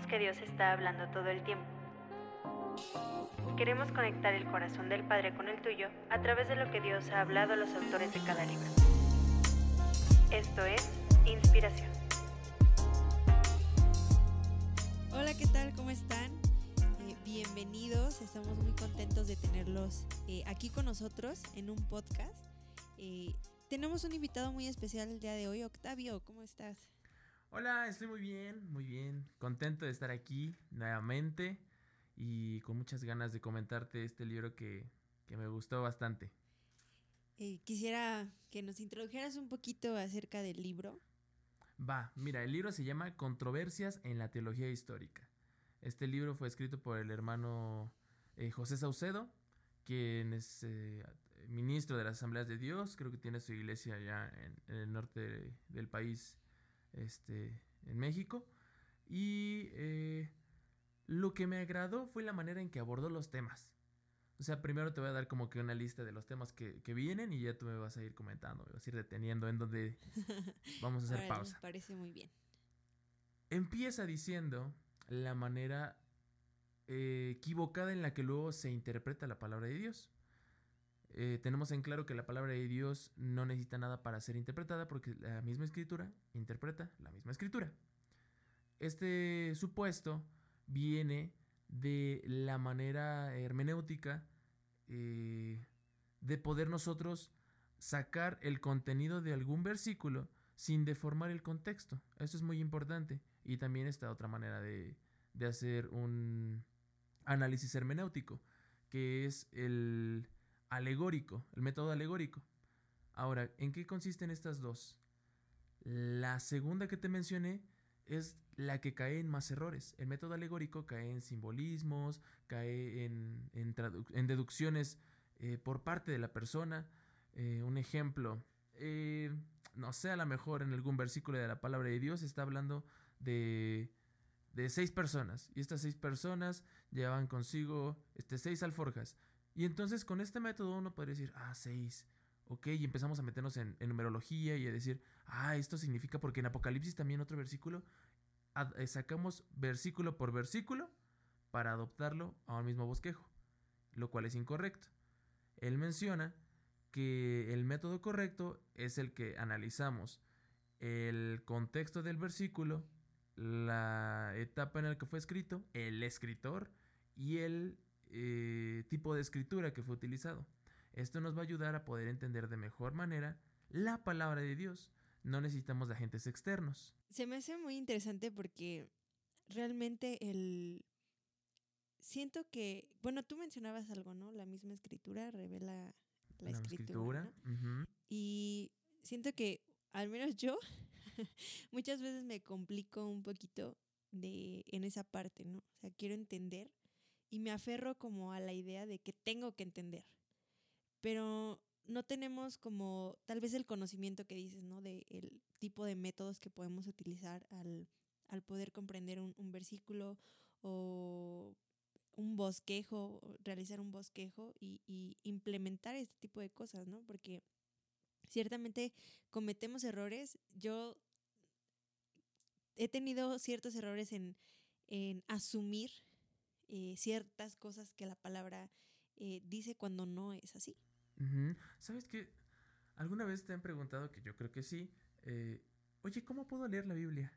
Que Dios está hablando todo el tiempo. Queremos conectar el corazón del Padre con el tuyo a través de lo que Dios ha hablado a los autores de cada libro. Esto es Inspiración. Hola, ¿qué tal? ¿Cómo están? Eh, bienvenidos, estamos muy contentos de tenerlos eh, aquí con nosotros en un podcast. Eh, tenemos un invitado muy especial el día de hoy, Octavio, ¿cómo estás? Hola, estoy muy bien, muy bien. Contento de estar aquí nuevamente y con muchas ganas de comentarte este libro que, que me gustó bastante. Eh, quisiera que nos introdujeras un poquito acerca del libro. Va, mira, el libro se llama Controversias en la Teología Histórica. Este libro fue escrito por el hermano eh, José Saucedo, quien es eh, ministro de las Asambleas de Dios, creo que tiene su iglesia allá en, en el norte del país este, en México. Y eh, lo que me agradó fue la manera en que abordó los temas. O sea, primero te voy a dar como que una lista de los temas que, que vienen y ya tú me vas a ir comentando, me vas a ir deteniendo en donde vamos a hacer pausa. Me parece muy bien. Empieza diciendo la manera eh, equivocada en la que luego se interpreta la palabra de Dios. Eh, tenemos en claro que la palabra de Dios no necesita nada para ser interpretada porque la misma escritura interpreta la misma escritura. Este supuesto viene de la manera hermenéutica eh, de poder nosotros sacar el contenido de algún versículo sin deformar el contexto. Eso es muy importante. Y también está otra manera de, de hacer un análisis hermenéutico, que es el alegórico, el método alegórico. Ahora, ¿en qué consisten estas dos? La segunda que te mencioné es la que cae en más errores. El método alegórico cae en simbolismos, cae en, deducciones eh, por parte de la persona. Eh, un ejemplo, eh, no sé, a lo mejor en algún versículo de la palabra de Dios está hablando de, de seis personas. Y estas seis personas llevaban consigo este, seis alforjas. Y entonces con este método uno podría decir, ah, seis. Ok, y empezamos a meternos en, en, numerología y a decir, ah, esto significa, porque en Apocalipsis también otro versículo, eh, sacamos versículo por versículo para adoptarlo a un mismo bosquejo, lo cual es incorrecto. Él menciona que el método correcto es el que analizamos el contexto del versículo, la etapa en la que fue escrito, el escritor y el eh, tipo de escritura que fue utilizado. Esto nos va a ayudar a poder entender de mejor manera la palabra de Dios. No necesitamos de agentes externos. Se me hace muy interesante porque realmente el... Siento que, bueno, tú mencionabas algo, ¿no? La misma escritura revela la, la escritura. escritura. Uh -huh. Y siento que, al menos yo, muchas veces me complico un poquito de, en esa parte, ¿no? O sea, quiero entender y me aferro como a la idea de que tengo que entender. Pero no tenemos como tal vez el conocimiento que dices, ¿no? De el tipo de métodos que podemos utilizar al, al poder comprender un, versículo o un bosquejo, realizar un bosquejo y, y, implementar este tipo de cosas, ¿no? Porque ciertamente cometemos errores. Yo he tenido ciertos errores en, en asumir eh, ciertas cosas que la palabra eh, dice cuando no es así. Uh -huh. ¿Sabes qué? ¿Alguna vez te han preguntado, que yo creo que sí, eh, oye, ¿cómo puedo leer la Biblia?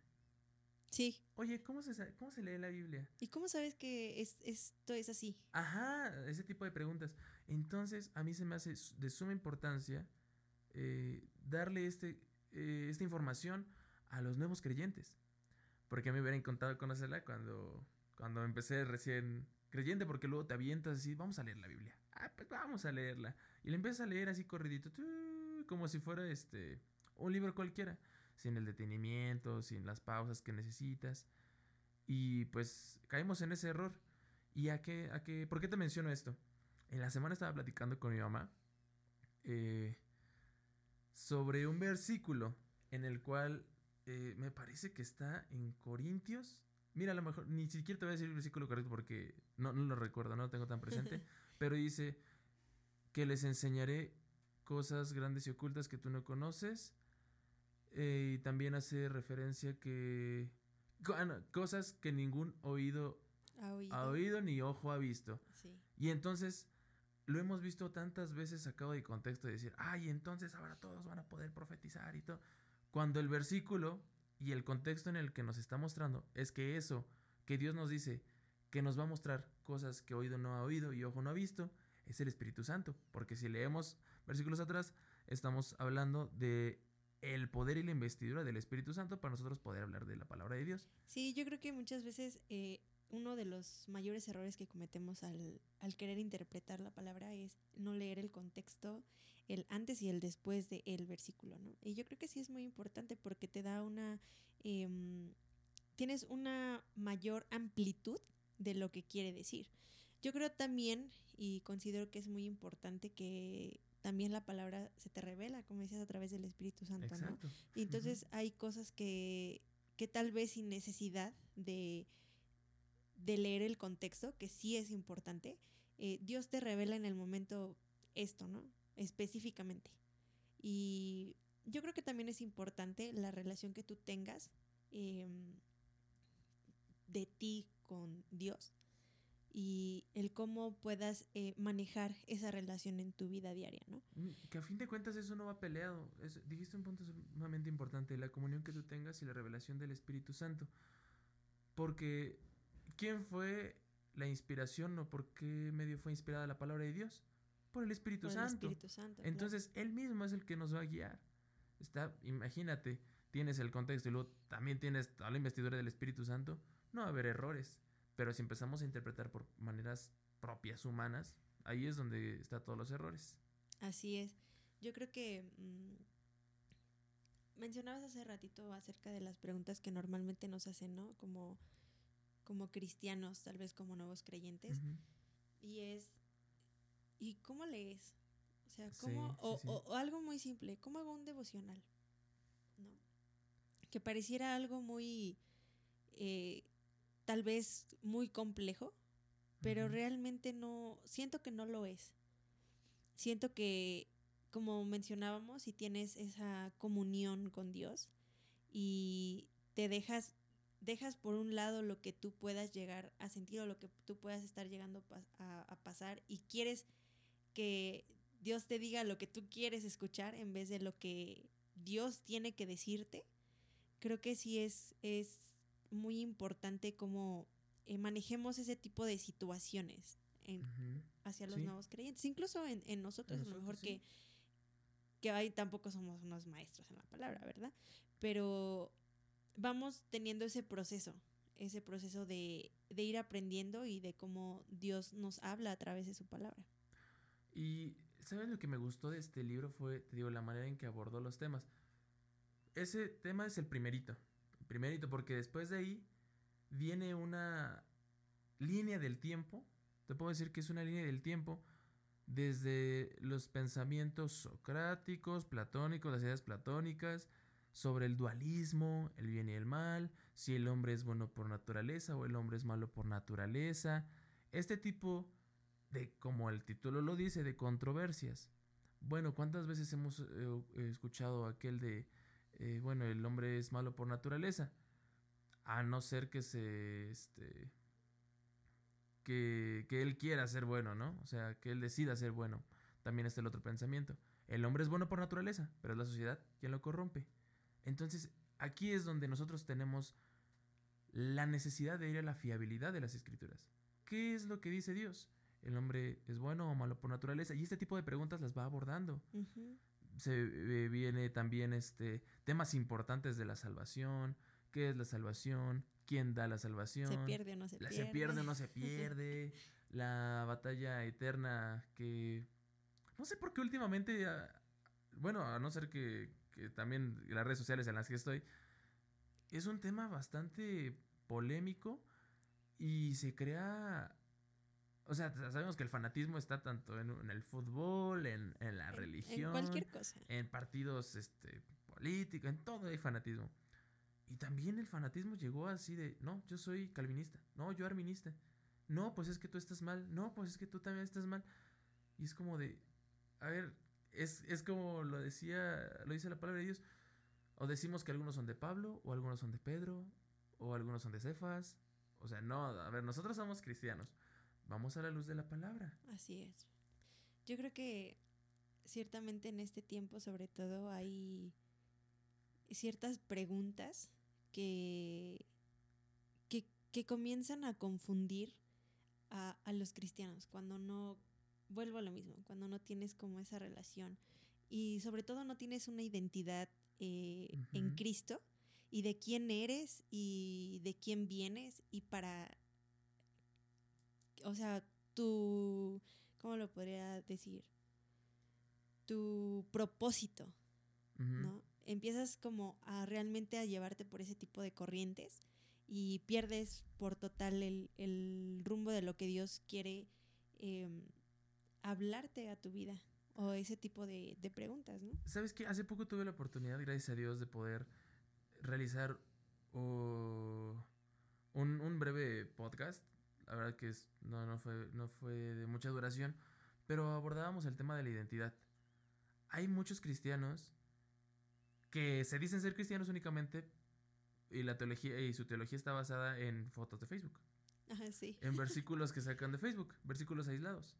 Sí. Oye, ¿cómo se, cómo se lee la Biblia? ¿Y cómo sabes que es, esto es así? Ajá, ese tipo de preguntas. Entonces, a mí se me hace de suma importancia eh, darle este, eh, esta información a los nuevos creyentes. Porque a mí me hubiera encantado conocerla cuando, cuando empecé recién creyente, porque luego te avientas así, vamos a leer la Biblia. Ah, pues vamos a leerla. Y la empiezas a leer así corridito, como si fuera este un libro cualquiera, sin el detenimiento, sin las pausas que necesitas. Y pues caímos en ese error. ¿Y a qué, a qué? ¿Por qué te menciono esto? En la semana estaba platicando con mi mamá eh, sobre un versículo en el cual eh, me parece que está en Corintios. Mira, a lo mejor ni siquiera te voy a decir el versículo correcto porque no, no lo recuerdo, no lo tengo tan presente. pero dice que les enseñaré cosas grandes y ocultas que tú no conoces. Eh, y también hace referencia que cosas que ningún oído ha oído, ni ojo ha visto. Y entonces lo hemos visto tantas veces sacado de contexto de decir, ay, entonces ahora todos van a poder profetizar y todo. Cuando el versículo y el contexto en el que nos está mostrando es que eso que Dios nos dice que nos va a mostrar cosas que oído no ha oído y ojo no ha visto, es el Espíritu Santo. Porque si leemos versículos atrás, estamos hablando de el poder y la investidura del Espíritu Santo para nosotros poder hablar de la palabra de Dios. Sí, yo creo que muchas veces eh, uno de los mayores errores que cometemos al, querer interpretar la palabra es no leer el contexto, el antes y el después del el versículo, ¿no? Y yo creo que sí es muy importante porque te da una... Em, tienes una mayor amplitud de lo que quiere decir. Yo creo también, y considero que es muy importante que también la palabra se te revela, como decías, a través del Espíritu Santo, ¿no? Y entonces hay cosas que, que tal vez sin necesidad de de leer el contexto, que sí es importante, eh, Dios te revela en el momento esto, ¿no? Específicamente. Y yo creo que también es importante la relación que tú tengas em, de ti con Dios y el cómo puedas eh, manejar esa relación en tu vida diaria, ¿no? Mm, que a fin de cuentas eso no va peleado. dijiste un punto sumamente importante, la comunión que tú tengas y la revelación del Espíritu Santo. Porque ¿Quién fue la inspiración o por qué medio fue inspirada la palabra de Dios? Por el Espíritu Santo. Entonces, Él mismo es el que nos va a guiar. Está, imagínate, tienes el contexto y luego también tienes toda la investidura del Espíritu Santo. No va a haber errores. Pero si empezamos a interpretar por maneras propias humanas, ahí es donde están todos los errores. Así es. Yo creo que mm, mencionabas hace ratito acerca de las preguntas que normalmente nos hacen, ¿no? Como como cristianos, tal vez como nuevos creyentes. Y es, ¿y cómo lees? O sea, ¿cómo, o, algo muy simple, ¿cómo hago un devocional? ¿No? Que pareciera algo muy, eh, tal vez muy complejo, pero realmente no, siento que no lo es. Siento que, como mencionábamos, si tienes esa comunión con Dios y te dejas dejas por un lado lo que tú puedas llegar a sentir o lo que tú puedas estar llegando a, pasar y quieres que Dios te diga lo que tú quieres escuchar en vez de lo que Dios tiene que decirte, creo que sí es, es muy importante cómo eh, manejemos ese tipo de situaciones hacia los nuevos creyentes, incluso en, nosotros, a lo mejor que, que ahí tampoco somos unos maestros en la palabra, ¿verdad? Pero vamos teniendo ese proceso, ese proceso de, ir aprendiendo y de cómo Dios nos habla a través de su palabra. Y, ¿sabes lo que me gustó de este libro? Fue, te digo, la manera en que abordó los temas. Ese tema es el primerito, el primerito, porque después de ahí viene una línea del tiempo, te puedo decir que es una línea del tiempo desde los pensamientos socráticos, platónicos, las ideas platónicas, sobre el dualismo, el bien y el mal, si el hombre es bueno por naturaleza o el hombre es malo por naturaleza. Este tipo de, como el título lo dice, de controversias. Bueno, ¿cuántas veces hemos eh, escuchado aquel de, eh, bueno, el hombre es malo por naturaleza? A no ser que se, este, que, que él quiera ser bueno, ¿no? O sea, que él decida ser bueno. También está el otro pensamiento. El hombre es bueno por naturaleza, pero es la sociedad quien lo corrompe. Entonces, aquí es donde nosotros tenemos la necesidad de ir a la fiabilidad de las escrituras. ¿Qué es lo que dice Dios? ¿El hombre es bueno o malo por naturaleza? Y este tipo de preguntas las va abordando. Se eh, viene también este temas importantes de la salvación, qué es la salvación, quién da la salvación. Se pierde o no se pierde. Se pierde o no se pierde. la batalla eterna que no sé por qué últimamente ah, bueno, a no ser que que también las redes sociales en las que estoy, es un tema bastante polémico y se crea... O sea, sabemos que el fanatismo está tanto en, el fútbol, en, la religión, en cualquier cosa. En partidos este, políticos, en todo hay fanatismo. Y también el fanatismo llegó así de, no, yo soy calvinista, no, yo arminista, no, pues es que tú estás mal, no, pues es que tú también estás mal. Y es como de, a ver, es, como lo decía, lo dice la palabra de Dios. O decimos que algunos son de Pablo, o algunos son de Pedro, o algunos son de Cefas. O sea, no, a ver, nosotros somos cristianos. Vamos a la luz de la palabra. Así es. Yo creo que ciertamente en este tiempo, sobre todo, hay ciertas preguntas que, que, que comienzan a confundir a, a, los cristianos cuando no, vuelvo a lo mismo, cuando no tienes como esa relación y sobre todo no tienes una identidad eh, uh -huh. en Cristo y de quién eres y de quién vienes y para, o sea, tu, ¿cómo lo podría decir? Tu propósito, uh -huh. ¿no? Empiezas como a realmente a llevarte por ese tipo de corrientes y pierdes por total el, el rumbo de lo que Dios quiere eh, hablarte a tu vida o ese tipo de, de preguntas, ¿no? ¿Sabes qué? Hace poco tuve la oportunidad, gracias a Dios, de poder realizar uh, un, un, breve podcast. La verdad que es, no, no, fue, no fue de mucha duración, pero abordábamos el tema de la identidad. Hay muchos cristianos que se dicen ser cristianos únicamente y la teología y su teología está basada en fotos de Facebook. Ajá, sí. En versículos que sacan de Facebook, versículos aislados.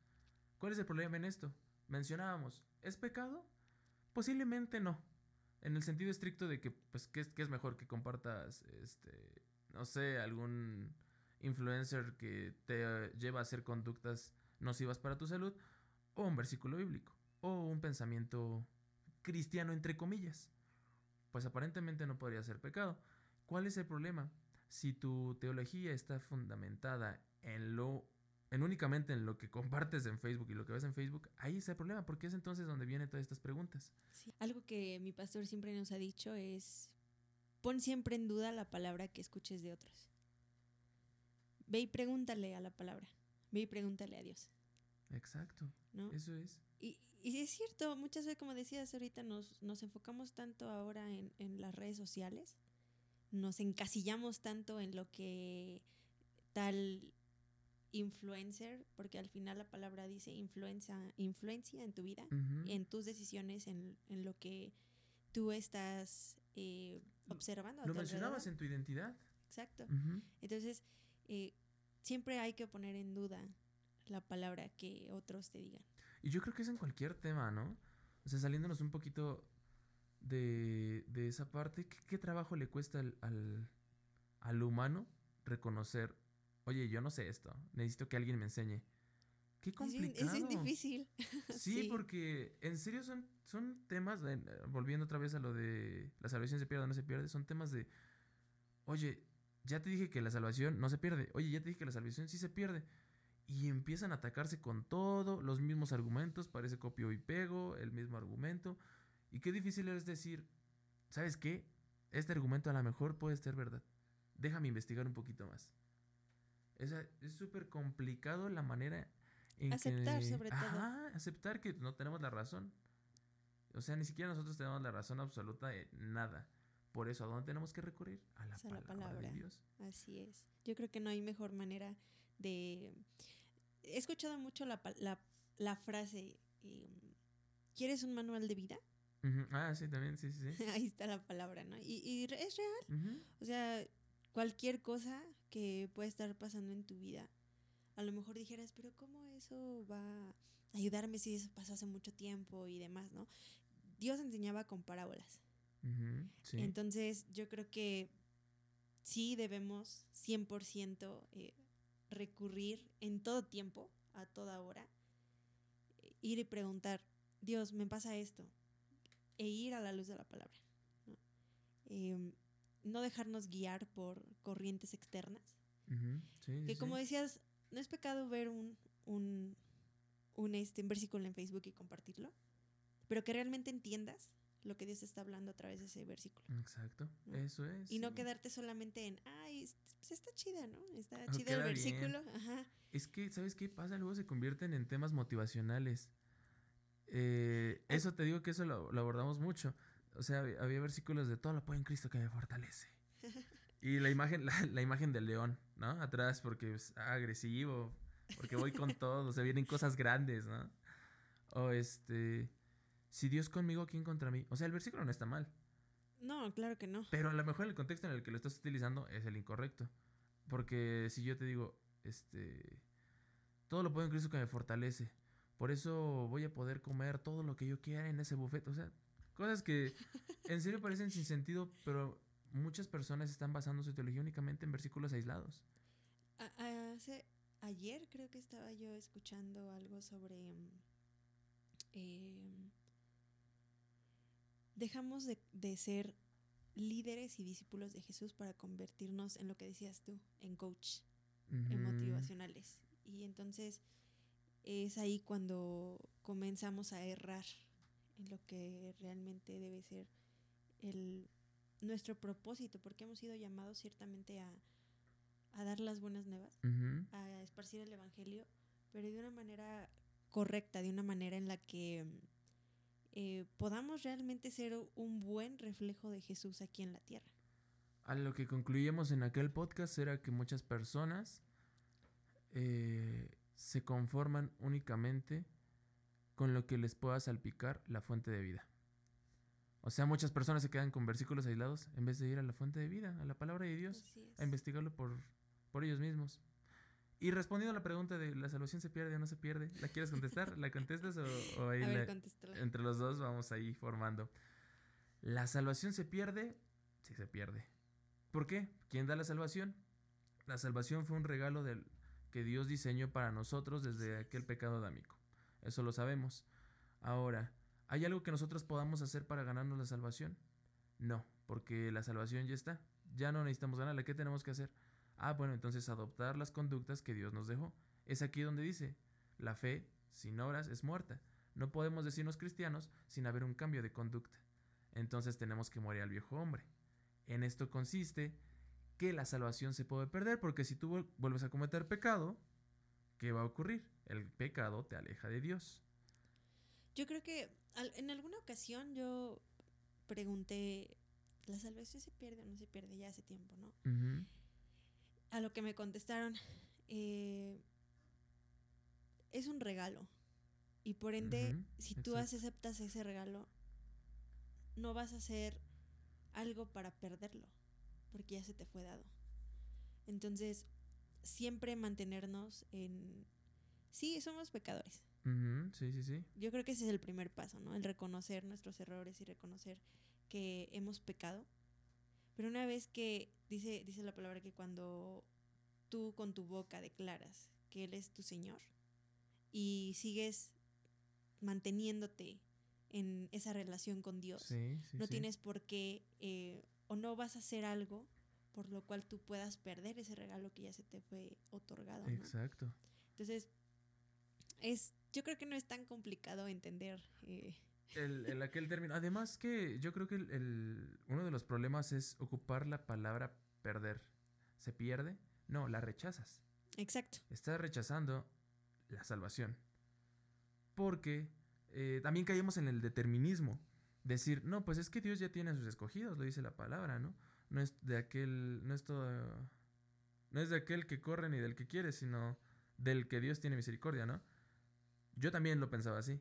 ¿Cuál es el problema en esto? Mencionábamos, ¿es pecado? Posiblemente no. En el sentido estricto de que, pues, ¿qué es, mejor que compartas, este, no sé, algún influencer que te lleva a hacer conductas nocivas para tu salud? O un versículo bíblico. O un pensamiento cristiano, entre comillas. Pues aparentemente no podría ser pecado. ¿Cuál es el problema? Si tu teología está fundamentada en lo en únicamente en lo que compartes en Facebook y lo que ves en Facebook, ahí está el problema, porque es entonces donde vienen todas estas preguntas. Sí. Algo que mi pastor siempre nos ha dicho es, pon siempre en duda la palabra que escuches de otros. Ve y pregúntale a la palabra, ve y pregúntale a Dios. Exacto, ¿no? eso es. Y, y, es cierto, muchas veces, como decías ahorita, nos, nos enfocamos tanto ahora en, en las redes sociales, nos encasillamos tanto en lo que tal influencer, porque al final la palabra dice influencia, influencia en tu vida, uh -huh. en tus decisiones, en, en, lo que tú estás eh, observando. Lo mencionabas en tu identidad. Exacto. Uh -huh. Entonces, eh, siempre hay que poner en duda la palabra que otros te digan. Y yo creo que es en cualquier tema, ¿no? O sea, saliéndonos un poquito de, de esa parte, ¿qué, ¿qué, trabajo le cuesta al, al, al humano reconocer oye, yo no sé esto, necesito que alguien me enseñe. Qué complicado. Es, es difícil. Sí, sí, porque en serio son, son temas, de, volviendo otra vez a lo de la salvación se pierde o no se pierde, son temas de, oye, ya te dije que la salvación no se pierde, oye, ya te dije que la salvación sí se pierde. Y empiezan a atacarse con todo, los mismos argumentos, parece copio y pego, el mismo argumento. Y qué difícil es decir, ¿sabes qué? Este argumento a lo mejor puede ser verdad. Déjame investigar un poquito más. Es súper complicado la manera en aceptar que, sobre todo. Aceptar que no tenemos la razón. O sea, ni siquiera nosotros tenemos la razón absoluta de nada. Por eso, ¿a dónde tenemos que recurrir? A la, o sea, palabra, la palabra, de Dios. Así es. Yo creo que no hay mejor manera de... He escuchado mucho la, la, la frase, eh, ¿quieres un manual de vida? Uh -huh. Ah, sí, también, sí, sí. sí. Ahí está la palabra, ¿no? Y, y es real. Uh -huh. O sea, cualquier cosa que puede estar pasando en tu vida, a lo mejor dijeras, pero ¿cómo eso va a ayudarme si eso pasó hace mucho tiempo y demás, ¿no? Dios enseñaba con parábolas. Uh -huh, sí. Entonces yo creo que sí debemos 100% eh, recurrir en todo tiempo, a toda hora, eh, ir y preguntar, Dios, me pasa esto, e ir a la luz de la palabra. ¿no? Eh, no dejarnos guiar por corrientes externas. Uh -huh. sí, que sí, como sí. decías, no es pecado ver un, un, un, este, un versículo en Facebook y compartirlo, pero que realmente entiendas lo que Dios está hablando a través de ese versículo. Exacto, ¿no? eso es. Y no quedarte solamente en, ay, pues está chida, ¿no? Está o chida el versículo. Ajá. Es que, ¿sabes qué pasa? Luego se convierten en temas motivacionales. Eh, eso te digo que eso lo, lo abordamos mucho o sea, había versículos de todo lo puedo en Cristo que me fortalece. Y la imagen, la, la imagen del león, ¿no? Atrás porque es agresivo, porque voy con todo, o sea, vienen cosas grandes, ¿no? O este, si Dios conmigo, ¿quién contra mí? O sea, el versículo no está mal. No, claro que no. Pero a lo mejor el contexto en el que lo estás utilizando es el incorrecto. Porque si yo te digo, este, todo lo puedo en Cristo que me fortalece. Por eso voy a poder comer todo lo que yo quiera en ese buffet. O sea, cosas que en serio parecen sin sentido, pero muchas personas están basando su teología únicamente en versículos aislados. hace, ayer creo que estaba yo escuchando algo sobre... Eh, dejamos de, de, ser líderes y discípulos de Jesús para convertirnos en lo que decías tú, en coach, en motivacionales. Y entonces es ahí cuando comenzamos a errar en lo que realmente debe ser el, nuestro propósito, porque hemos sido llamados ciertamente a, a dar las buenas nuevas, a esparcir el Evangelio, pero de una manera correcta, de una manera en la que eh, podamos realmente ser un buen reflejo de Jesús aquí en la tierra. A lo que concluimos en aquel podcast era que muchas personas eh, se conforman únicamente con lo que les pueda salpicar la fuente de vida. O sea, muchas personas se quedan con versículos aislados en vez de ir a la fuente de vida, a la palabra de Dios, a investigarlo por, por ellos mismos. Y respondiendo a la pregunta de la salvación se pierde o no se pierde, ¿la quieres contestar? ¿La contestas o, ahí entre los dos vamos ahí formando? ¿La salvación se pierde? Sí se pierde. ¿Por qué? ¿Quién da la salvación? La salvación fue un regalo del, que Dios diseñó para nosotros desde aquel pecado adámico. Eso lo sabemos. Ahora, ¿hay algo que nosotros podamos hacer para ganarnos la salvación? No, porque la salvación ya está. Ya no necesitamos ganarla. ¿Qué tenemos que hacer? Ah, bueno, entonces adoptar las conductas que Dios nos dejó. Es aquí donde dice, la fe sin obras es muerta. No podemos decirnos cristianos sin haber un cambio de conducta. Entonces tenemos que morir al viejo hombre. En esto consiste que la salvación se puede perder, porque si tú vuelves a cometer pecado, ¿qué va a ocurrir? El pecado te aleja de Dios. Yo creo que en alguna ocasión yo pregunté, ¿la salvación se pierde o no se pierde? Ya hace tiempo, ¿no? A lo que me contestaron, eh, es un regalo. Y por ende, si tú aceptas ese regalo, no vas a hacer algo para perderlo porque ya se te fue dado. Entonces, siempre mantenernos en... Sí, somos pecadores. Sí, sí, sí. Yo creo que ese es el primer paso, ¿no? El reconocer nuestros errores y reconocer que hemos pecado. Pero una vez que dice, dice la palabra que cuando tú con tu boca declaras que Él es tu Señor y sigues manteniéndote en esa relación con Dios, no tienes por qué eh, o no vas a hacer algo por lo cual tú puedas perder ese regalo que ya se te fue otorgado. Exacto. Entonces, es, yo creo que no es tan complicado entender. Eh. El, aquel término. Además que yo creo que el, uno de los problemas es ocupar la palabra perder. ¿Se pierde? No, la rechazas. Exacto. Estás rechazando la salvación. Porque eh, también caemos en el determinismo decir, no, pues es que Dios ya tiene a sus escogidos, lo dice la palabra, ¿no? No es de aquel, no es todo, no es de aquel que corre ni del que quiere, sino del que Dios tiene misericordia, ¿no? Yo también lo pensaba así,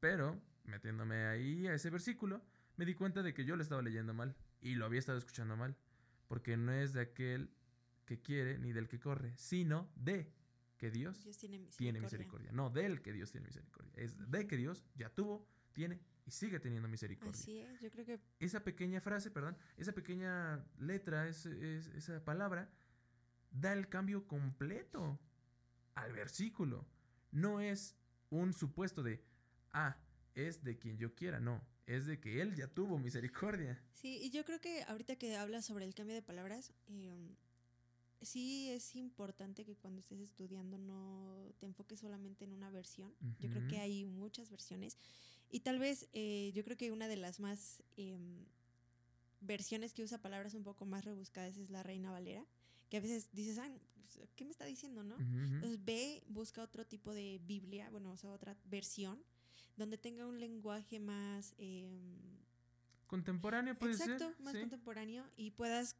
pero metiéndome ahí a ese versículo, me di cuenta de que yo lo estaba leyendo mal y lo había estado escuchando mal, porque no es de aquel que quiere ni del que corre, sino de que Dios, tiene, misericordia. tiene misericordia. No del que Dios tiene misericordia, es de que Dios ya tuvo, tiene y sigue teniendo misericordia. Así es, yo creo que... Esa pequeña frase, perdón, esa pequeña letra, esa palabra, da el cambio completo al versículo. No es un supuesto de, ah, es de quien yo quiera, no, es de que Él ya tuvo misericordia. Sí, y yo creo que ahorita que hablas sobre el cambio de palabras, em, sí es importante que cuando estés estudiando no te enfoques solamente en una versión. Yo creo que hay muchas versiones y tal vez eh, yo creo que una de las más em, versiones que usa palabras un poco más rebuscadas es la Reina Valera, que a veces dices, ah, ¿qué me está diciendo, no? Entonces ve, busca otro tipo de Biblia, bueno, o sea, otra versión, donde tenga un lenguaje más... Em, contemporáneo puede ser. Exacto, más contemporáneo y puedas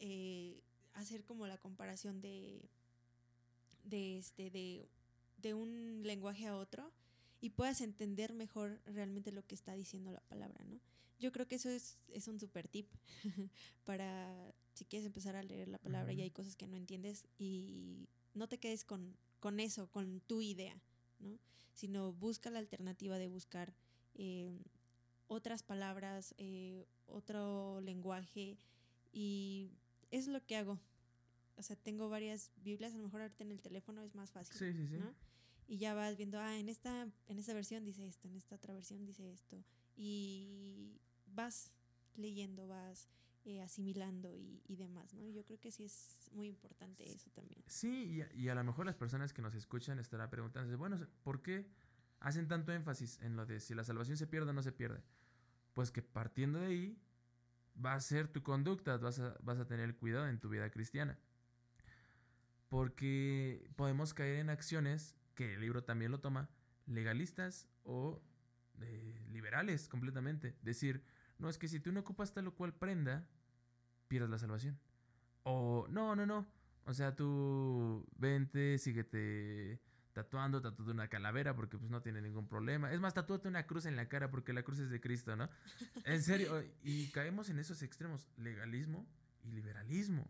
eh, hacer como la comparación de, de, este, de, de un lenguaje a otro y puedas entender mejor realmente lo que está diciendo la palabra, ¿no? Yo creo que eso es, es un super tip para si quieres empezar a leer la palabra y hay cosas que no entiendes y no te quedes con, con eso, con tu idea, ¿no? Sino busca la alternativa de buscar eh, otras palabras, eh, otro lenguaje y es lo que hago. O sea, tengo varias Biblias, a lo mejor ahorita en el teléfono es más fácil, Sí, sí, sí. ¿no? Y ya vas viendo, ah, en esta, en esta versión dice esto, en esta otra versión dice esto. Y vas leyendo, vas eh, asimilando y, y demás, ¿no? Yo creo que sí es muy importante eso también. Sí, y a, y a lo mejor las personas que nos escuchan estarán preguntándose, bueno, ¿por qué hacen tanto énfasis en lo de si la salvación se pierde o no se pierde? Pues que partiendo de ahí va a ser tu conducta, vas a, vas a tener cuidado en tu vida cristiana. Porque podemos caer en acciones, que el libro también lo toma, legalistas o eh, liberales completamente. Decir, no, es que si tú no ocupas tal o cual prenda, pierdes la salvación. O, no, no, no. O sea, tú vente, síguete tatuando, tatúate una calavera porque pues no tiene ningún problema. Es más, tatúate una cruz en la cara porque la cruz es de Cristo, ¿no? En serio, y caemos en esos extremos, legalismo y liberalismo.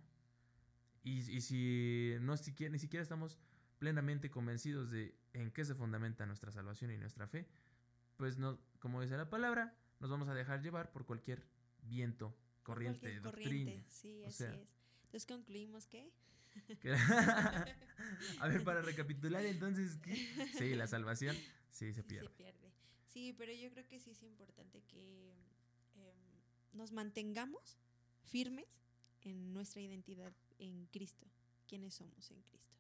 Y, y si no ni siquiera estamos plenamente convencidos de en qué se fundamenta nuestra salvación y nuestra fe, pues no, como dice la palabra, nos vamos a dejar llevar por cualquier viento, corriente, Cualquier doctrina. corriente, sí, O así sea, es. Entonces concluimos que a ver, para recapitular entonces, ¿qué? sí, la salvación sí se sí pierde. se pierde. Sí, pero yo creo que sí es importante que em, nos mantengamos firmes en nuestra identidad en Cristo, quienes somos en Cristo.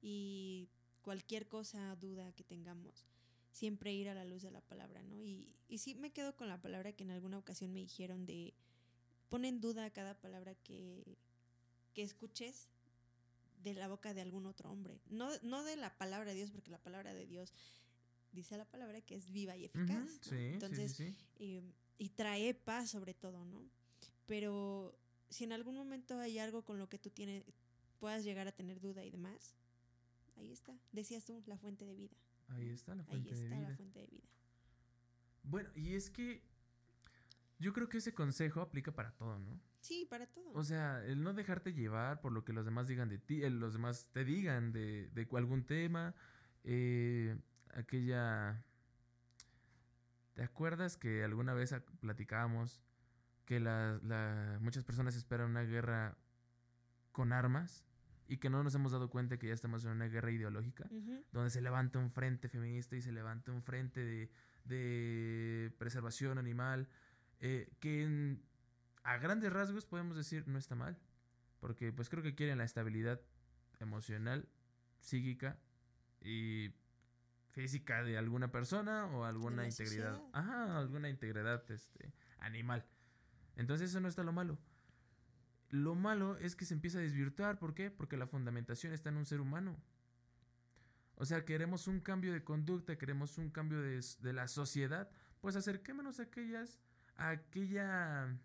Y cualquier cosa, duda que tengamos, siempre ir a la luz de la palabra, ¿no? Y, y sí me quedo con la palabra que en alguna ocasión me dijeron de pon en duda cada palabra que, que escuches de la boca de algún otro hombre. No, no de la palabra de Dios, porque la palabra de Dios dice la palabra que es viva y eficaz. ¿no? sí, sí, Entonces, sí, sí. eh, y trae paz sobre todo, ¿no? Pero si en algún momento hay algo con lo que tú tienes, puedas llegar a tener duda y demás, ahí está. Decías tú, la fuente de vida. Ahí está la Ahí fuente de está la vida. fuente de vida. Bueno, y es que yo creo que ese consejo aplica para todo, ¿no? Sí, para todo. O sea, el no dejarte llevar por lo que los demás digan de ti, los demás te digan de, de algún tema, eh, aquella... ¿Te acuerdas que alguna vez platicábamos que la- la- muchas personas esperan una guerra con armas y que no nos hemos dado cuenta que ya estamos en una guerra ideológica? Donde se levanta un frente feminista y se levanta un frente de, de preservación animal, eh, que en- a grandes rasgos podemos decir no está mal, porque pues creo que quieren la estabilidad emocional, psíquica y física de alguna persona o alguna integridad, sociedad. ajá, alguna integridad este, animal. Entonces eso no está lo malo. Lo malo es que se empieza a desvirtuar, ¿por qué? Porque la fundamentación está en un ser humano. O sea, queremos un cambio de conducta, queremos un cambio de, de la sociedad, pues acerquémonos a aquellas, a aquella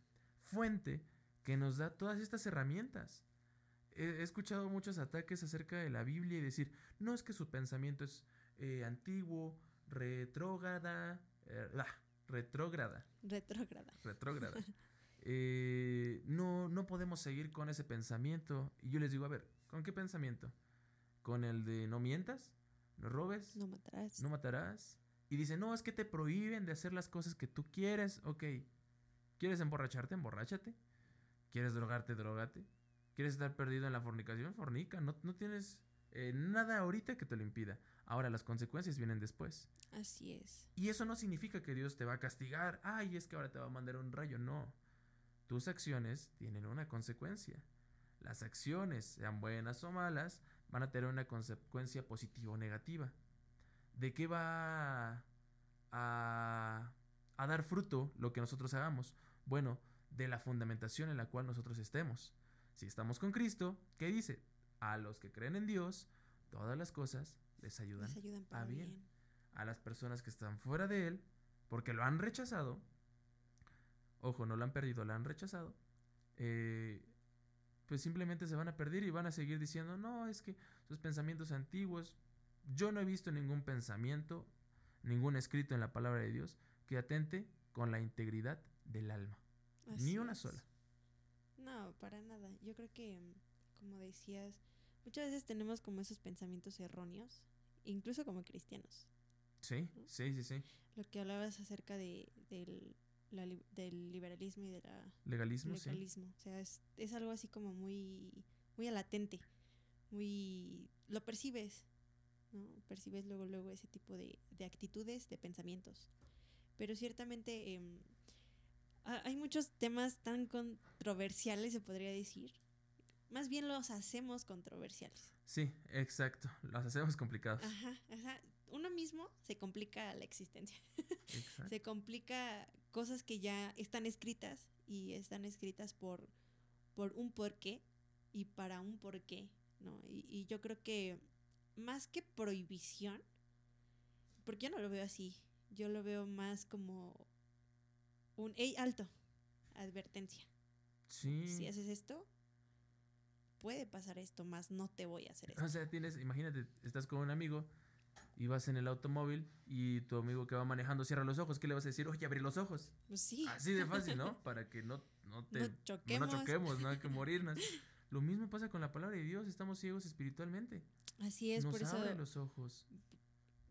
fuente que nos da todas estas herramientas. He, he escuchado muchos ataques acerca de la Biblia y decir, no es que su pensamiento es eh, antiguo, retrógrada, eh, retrógrada, Retrógrada. retrógrada. Eh, no, no podemos seguir con ese pensamiento. Y yo les digo, a ver, ¿con qué pensamiento? ¿Con el de no mientas? ¿No robes? No matarás. ¿No matarás? Y dice, no, es que te prohíben de hacer las cosas que tú quieres. Ok. ¿Quieres emborracharte? Emborráchate. ¿Quieres drogarte? Drogate. ¿Quieres estar perdido en la fornicación? Fornica. No, no tienes eh, nada ahorita que te lo impida. Ahora las consecuencias vienen después. Así es. Y eso no significa que Dios te va a castigar. Ay, es que ahora te va a mandar un rayo. No. Tus acciones tienen una consecuencia. Las acciones, sean buenas o malas, van a tener una consecuencia positiva o negativa. ¿De qué va a, a dar fruto lo que nosotros hagamos? Bueno, de la fundamentación en la cual nosotros estemos. Si estamos con Cristo, ¿qué dice? A los que creen en Dios, todas las cosas les ayudan Les ayudan para a bien. bien. a las personas que están fuera de él, porque lo han rechazado, ojo, no lo han perdido, lo han rechazado, eh, pues simplemente se van a perder y van a seguir diciendo, no, es que sus pensamientos antiguos, yo no he visto ningún pensamiento ningún escrito en la palabra de Dios que atente con la integridad del alma. Ni una es. sola. No, para nada. Yo creo que, como decías, muchas veces tenemos como esos pensamientos erróneos, incluso como cristianos. Sí, ¿no? sí, sí, sí. Lo que hablabas acerca de, del, la del liberalismo y del Legalismo, sí. legalismo. O sea, es, es algo así como muy, muy latente, muy... lo percibes, ¿no? Percibes luego, luego ese tipo de, de actitudes, de pensamientos. Pero ciertamente ha- hay muchos temas tan controversiales, se podría decir. Más bien los hacemos controversiales. Sí, exacto. Las hacemos complicadas. Ajá, ajá. Uno mismo se complica la existencia. Se complica cosas que ya están escritas y están escritas por, por un porqué y para un porqué, ¿no? Y, y yo creo que más que prohibición, porque yo no lo veo así, yo lo veo más como un, hey, alto, advertencia. Sí. Si haces esto, puede pasar esto, más no te voy a hacer esto. O sea, tienes, imagínate, estás con un amigo y vas en el automóvil y tu amigo que va manejando cierra los ojos. ¿Qué le vas a decir? Oye, abre los ojos. Pues sí, Así de fácil, ¿no? Para que no, no te no no choquemos. nos choquemos, no hay que morirnos. Lo mismo pasa con la palabra de Dios, estamos ciegos espiritualmente. Así es, Nos por eso abre los ojos.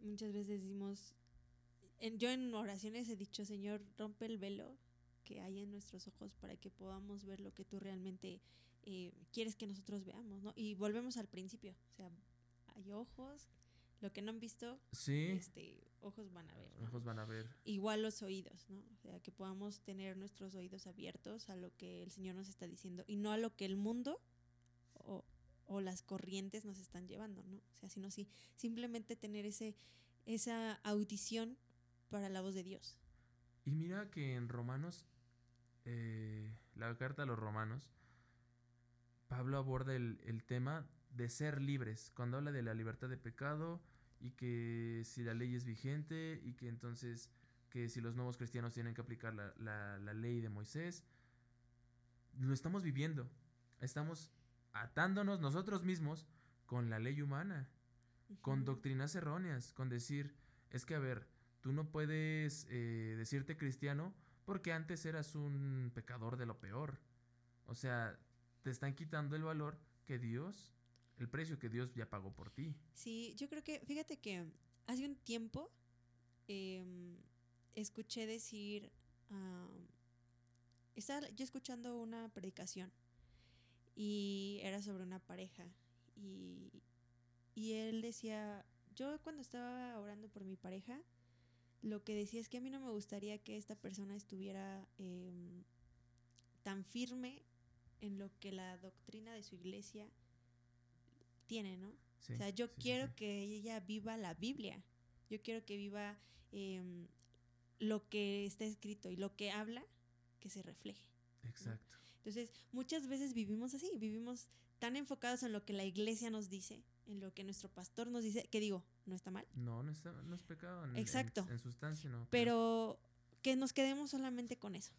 muchas veces decimos, en, yo en oraciones he dicho, Señor, rompe el velo que hay en nuestros ojos para que podamos ver lo que tú realmente eh, quieres que nosotros veamos, ¿no? Y volvemos al principio, o sea, hay ojos, lo que no han visto, Sí, este, ojos van a ver. ojos van a ver. Igual los oídos, ¿no? O sea, que podamos tener nuestros oídos abiertos a lo que el Señor nos está diciendo y no a lo que el mundo o, o las corrientes nos están llevando, ¿no? O sea, sino sí, simplemente tener ese, esa audición para la voz de Dios. Y mira que en Romanos, eh, la carta a los Romanos, Pablo aborda el, el tema de ser libres, cuando habla de la libertad de pecado y que si la ley es vigente y que entonces que si los nuevos cristianos tienen que aplicar la, la- la ley de Moisés, lo estamos viviendo, estamos atándonos nosotros mismos con la ley humana con doctrinas erróneas, con decir, es que a ver, tú no puedes eh, decirte cristiano porque antes eras un pecador de lo peor. O sea, te están quitando el valor que Dios, el precio que Dios ya pagó por ti. Sí, yo creo que, fíjate que hace un tiempo em, escuché decir, am, estaba yo escuchando una predicación y era sobre una pareja y, y él decía, yo cuando estaba orando por mi pareja, lo que decía es que a mí no me gustaría que esta persona estuviera em, tan firme en lo que la doctrina de su iglesia tiene, ¿no? Sí, O sea, yo sí, quiero sí. que ella viva la Biblia. Yo quiero que viva em, lo que está escrito y lo que habla, que se refleje. Exacto. Entonces, muchas veces vivimos así, vivimos tan enfocados en lo que la iglesia nos dice, en lo que nuestro pastor nos dice, que digo, no está mal, No, no, está- no es pecado. En, Exacto. En, sustancia, no. pero que nos quedemos solamente con eso.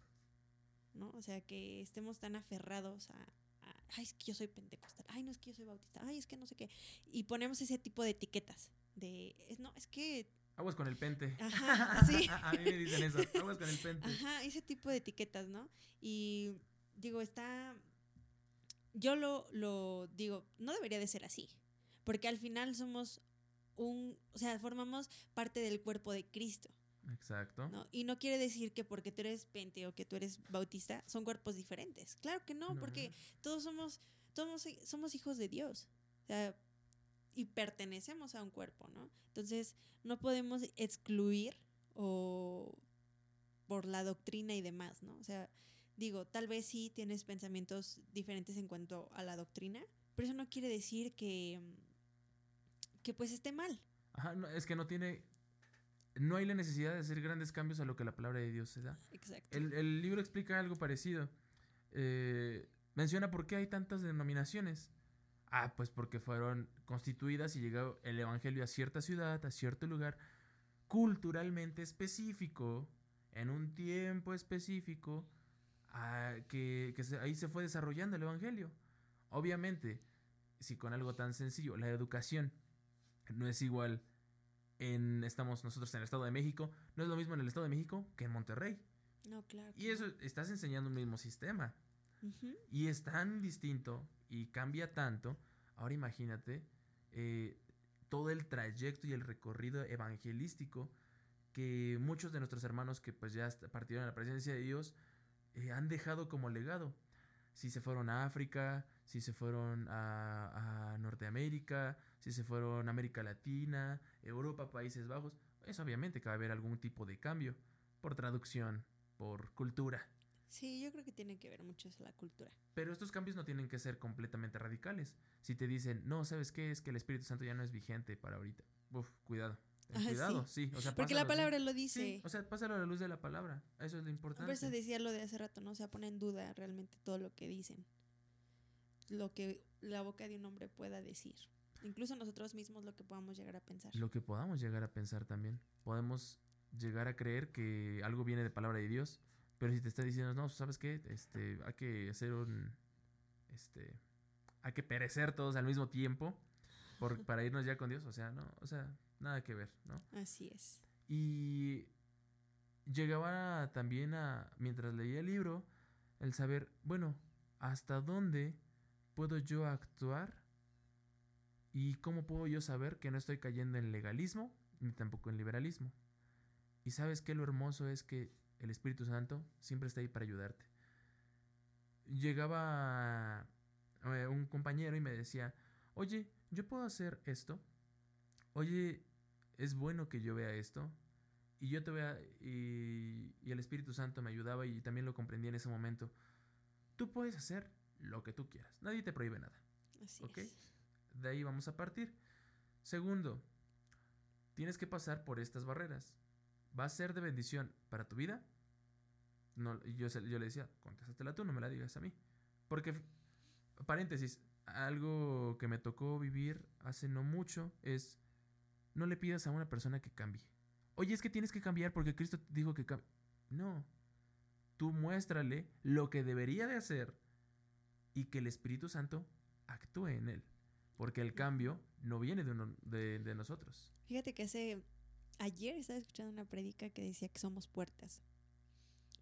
¿No? O sea, que estemos tan aferrados a, ay, es que yo soy pentecostal, ay, no es que yo soy bautista, ay, es que no sé qué. Y ponemos ese tipo de etiquetas de, es- no, es que Aguas con el pente. Ajá, sí. a mí me dicen eso. Aguas con el pente. Ajá, ese tipo de etiquetas, ¿no? Y digo, está. Yo lo, lo digo, no debería de ser así. Porque al final somos un. O sea, formamos parte del cuerpo de Cristo, Exacto. ¿no? Y no quiere decir que porque tú eres pente o que tú eres bautista son cuerpos diferentes. Claro que no, No. porque todos somos, todos somos hijos de Dios. O sea, y pertenecemos a un cuerpo, ¿no? Entonces, no podemos excluir o por la doctrina y demás, ¿no? O sea, digo, tal vez sí tienes pensamientos diferentes en cuanto a la doctrina, pero eso no quiere decir que que pues esté mal. Ajá, no, es que no tiene. No hay la necesidad de hacer grandes cambios a lo que la palabra de Dios se da. Exacto. El, el libro explica algo parecido. Eh, menciona por qué hay tantas denominaciones. Ah, pues porque fueron constituidas y llegó el evangelio a cierta ciudad, a cierto lugar, culturalmente específico, en un tiempo específico, ah, que, que se- ahí se fue desarrollando el evangelio. Obviamente, si con algo tan sencillo, la educación no es igual en, estamos nosotros en el Estado de México, no es lo mismo en el Estado de México que en Monterrey. No, claro. Y eso, estás enseñando un mismo sistema. Y es tan distinto y cambia tanto. Ahora imagínate eh, todo el trayecto y el recorrido evangelístico que muchos de nuestros hermanos que pues ya partieron a la presencia de Dios eh, han dejado como legado. Si se fueron a África, si se fueron a, a Norteamérica, si se fueron a América Latina, Europa, Países Bajos, es obviamente que va a haber algún tipo de cambio por traducción, por cultura. Sí, yo creo que tiene que ver mucho eso la cultura. Pero estos cambios no tienen que ser completamente radicales. Si te dicen, no, ¿sabes qué? Es que el Espíritu Santo ya no es vigente para ahorita. Uf, cuidado. cuidado, sí. O sea, Porque la palabra lo dice. o sea, pásalo a la luz de la palabra. Eso es lo importante. Por eso decía lo de hace rato, ¿no? O sea, pone en duda realmente todo lo que dicen. Lo que la boca de un hombre pueda decir. Incluso nosotros mismos lo que podamos llegar a pensar. Lo que podamos llegar a pensar también. Podemos llegar a creer que algo viene de palabra de Dios, pero si te está diciendo, no, ¿sabes qué? Este, hay que hacer un, este, hay que perecer todos al mismo tiempo por, para irnos ya con Dios, o sea, no, o sea, nada que ver, ¿no? Así es. Y llegaba también a, mientras leía el libro, el saber, bueno, ¿hasta dónde puedo yo actuar ¿Y cómo puedo yo saber que no estoy cayendo en legalismo ni tampoco en liberalismo? Y sabes que lo hermoso es que el Espíritu Santo siempre está ahí para ayudarte. Llegaba eh, un compañero y me decía, oye, yo puedo hacer esto. Oye, es bueno que yo vea esto. Y yo te vea, y, y el Espíritu Santo me ayudaba y también lo comprendí en ese momento. Tú puedes hacer lo que tú quieras. Nadie te prohíbe nada. Así es de ahí vamos a partir. Segundo, tienes que pasar por estas barreras. ¿Va a ser de bendición para tu vida? No, yo, yo le decía, contéstatela tú, no me la digas a mí. Porque, paréntesis, algo que me tocó vivir hace no mucho es, no le pidas a una persona que cambie. Oye, es que tienes que cambiar porque Cristo dijo que cambie. No, tú muéstrale lo que debería de hacer y que el Espíritu Santo actúe en él. Porque el cambio no viene de, de, nosotros. Fíjate que hace. Ayer estaba escuchando una predica que decía que somos puertas.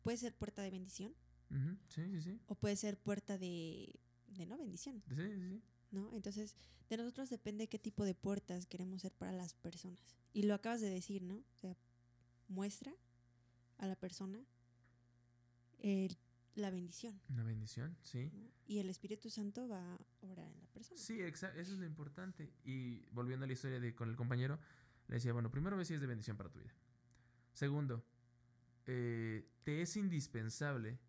Puede ser puerta de bendición. Sí, sí, sí. O puede ser puerta de, de no bendición. Sí, sí, sí. ¿No? Entonces, de nosotros depende qué tipo de puertas queremos ser para las personas. Y lo acabas de decir, ¿no? O sea, muestra a la persona el la bendición. La bendición, sí. Y el Espíritu Santo va a orar en la persona. Sí, exacto, eso es lo importante. Y volviendo a la historia de con el compañero, le decía, bueno, primero ve si es de bendición para tu vida. Segundo, eh, ¿te es indispensable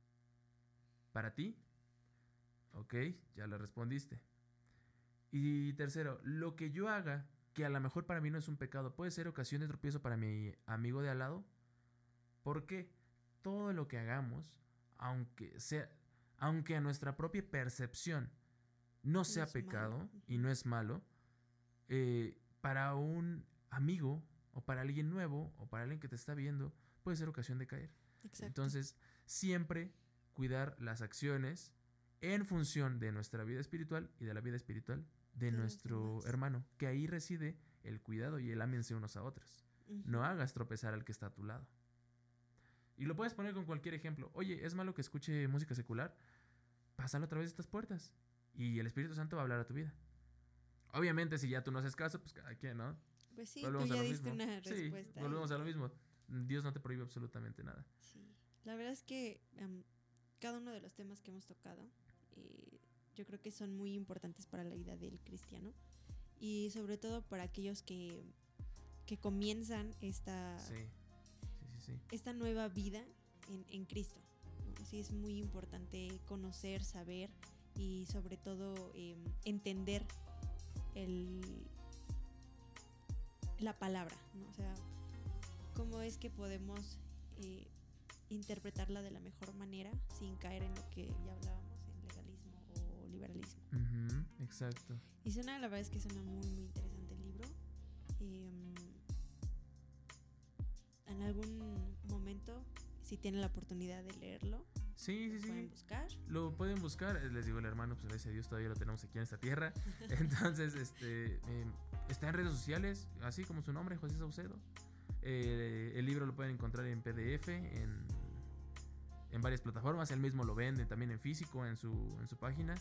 para ti? Ok, ya le respondiste. Y tercero, lo que yo haga, que a lo mejor para mí no es un pecado, puede ser ocasión de tropiezo para mi amigo de al lado. Porque todo lo que hagamos aunque sea, aunque a nuestra propia percepción no sea pecado y no es malo, eh, para un amigo o para alguien nuevo o para alguien que te está viendo, puede ser ocasión de caer. Entonces, siempre cuidar las acciones en función de nuestra vida espiritual y de la vida espiritual de, nuestro hermano, que ahí reside el cuidado y el ámense unos a otros. No hagas tropezar al que está a tu lado. Y lo puedes poner con cualquier ejemplo. Oye, ¿es malo que escuche música secular? Pásalo a través de estas puertas. Y el Espíritu Santo va a hablar a tu vida. Obviamente, si ya tú no haces caso, pues cada quien, ¿no? Pues sí, tú ya diste una respuesta. Sí, volvemos a lo mismo. Dios no te prohíbe absolutamente nada. Sí. La verdad es que em, cada uno de los temas que hemos tocado, eh, yo creo que son muy importantes para la vida del cristiano. Y sobre todo para aquellos que, que comienzan esta, esta nueva vida en, Cristo. Sí, es muy importante conocer, saber y sobre todo em, entender el, la palabra, O sea, cómo es que podemos eh, interpretarla de la mejor manera sin caer en lo que ya hablábamos, en legalismo o liberalismo. exacto. Y suena, la verdad es que suena muy, muy interesante el libro. Em, en algún momento, si tienen la oportunidad de leerlo, Sí, sí, sí. pueden buscar. Lo pueden buscar, les digo el hermano, pues gracias a Dios todavía lo tenemos aquí en esta tierra. Entonces, este eh, está en redes sociales, así como su nombre, José Saucedo. Eh, el libro lo pueden encontrar en PDF, en, en varias plataformas. Él mismo lo vende también en físico en su, en su página.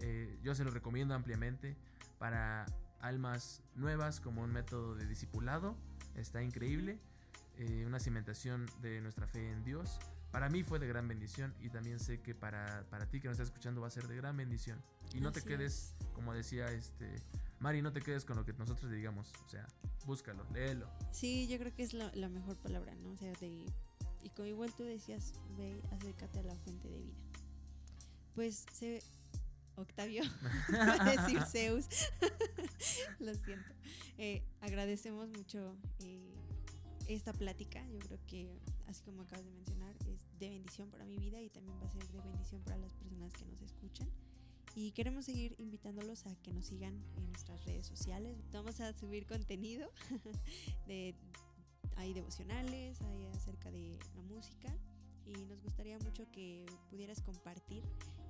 Eh, yo se lo recomiendo ampliamente para almas nuevas como un método de discipulado. Está increíble. Eh, una cimentación de nuestra fe en Dios. Para mí fue de gran bendición y también sé que para, para ti que nos estás escuchando va a ser de gran bendición. Y no te Así quedes, como decía este Mari, no te quedes con lo que nosotros te digamos. O sea, búscalo, léelo. Sí, yo creo que es la, la mejor palabra, ¿no? O sea, de, y como igual tú decías, ve, acércate a la fuente de vida. Pues se... Octavio, decir Zeus, lo siento. Eh, agradecemos mucho eh, esta plática, yo creo que así como acabas de mencionar, es de bendición para mi vida y también va a ser de bendición para las personas que nos escuchan. Y queremos seguir invitándolos a que nos sigan en nuestras redes sociales. Vamos a subir contenido de hay devocionales, hay acerca de la música y nos gustaría mucho que pudieras compartir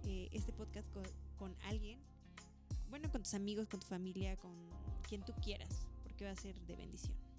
eh, este podcast con, con alguien, bueno, con tus amigos, con tu familia, con quien tú quieras, porque va a ser de bendición.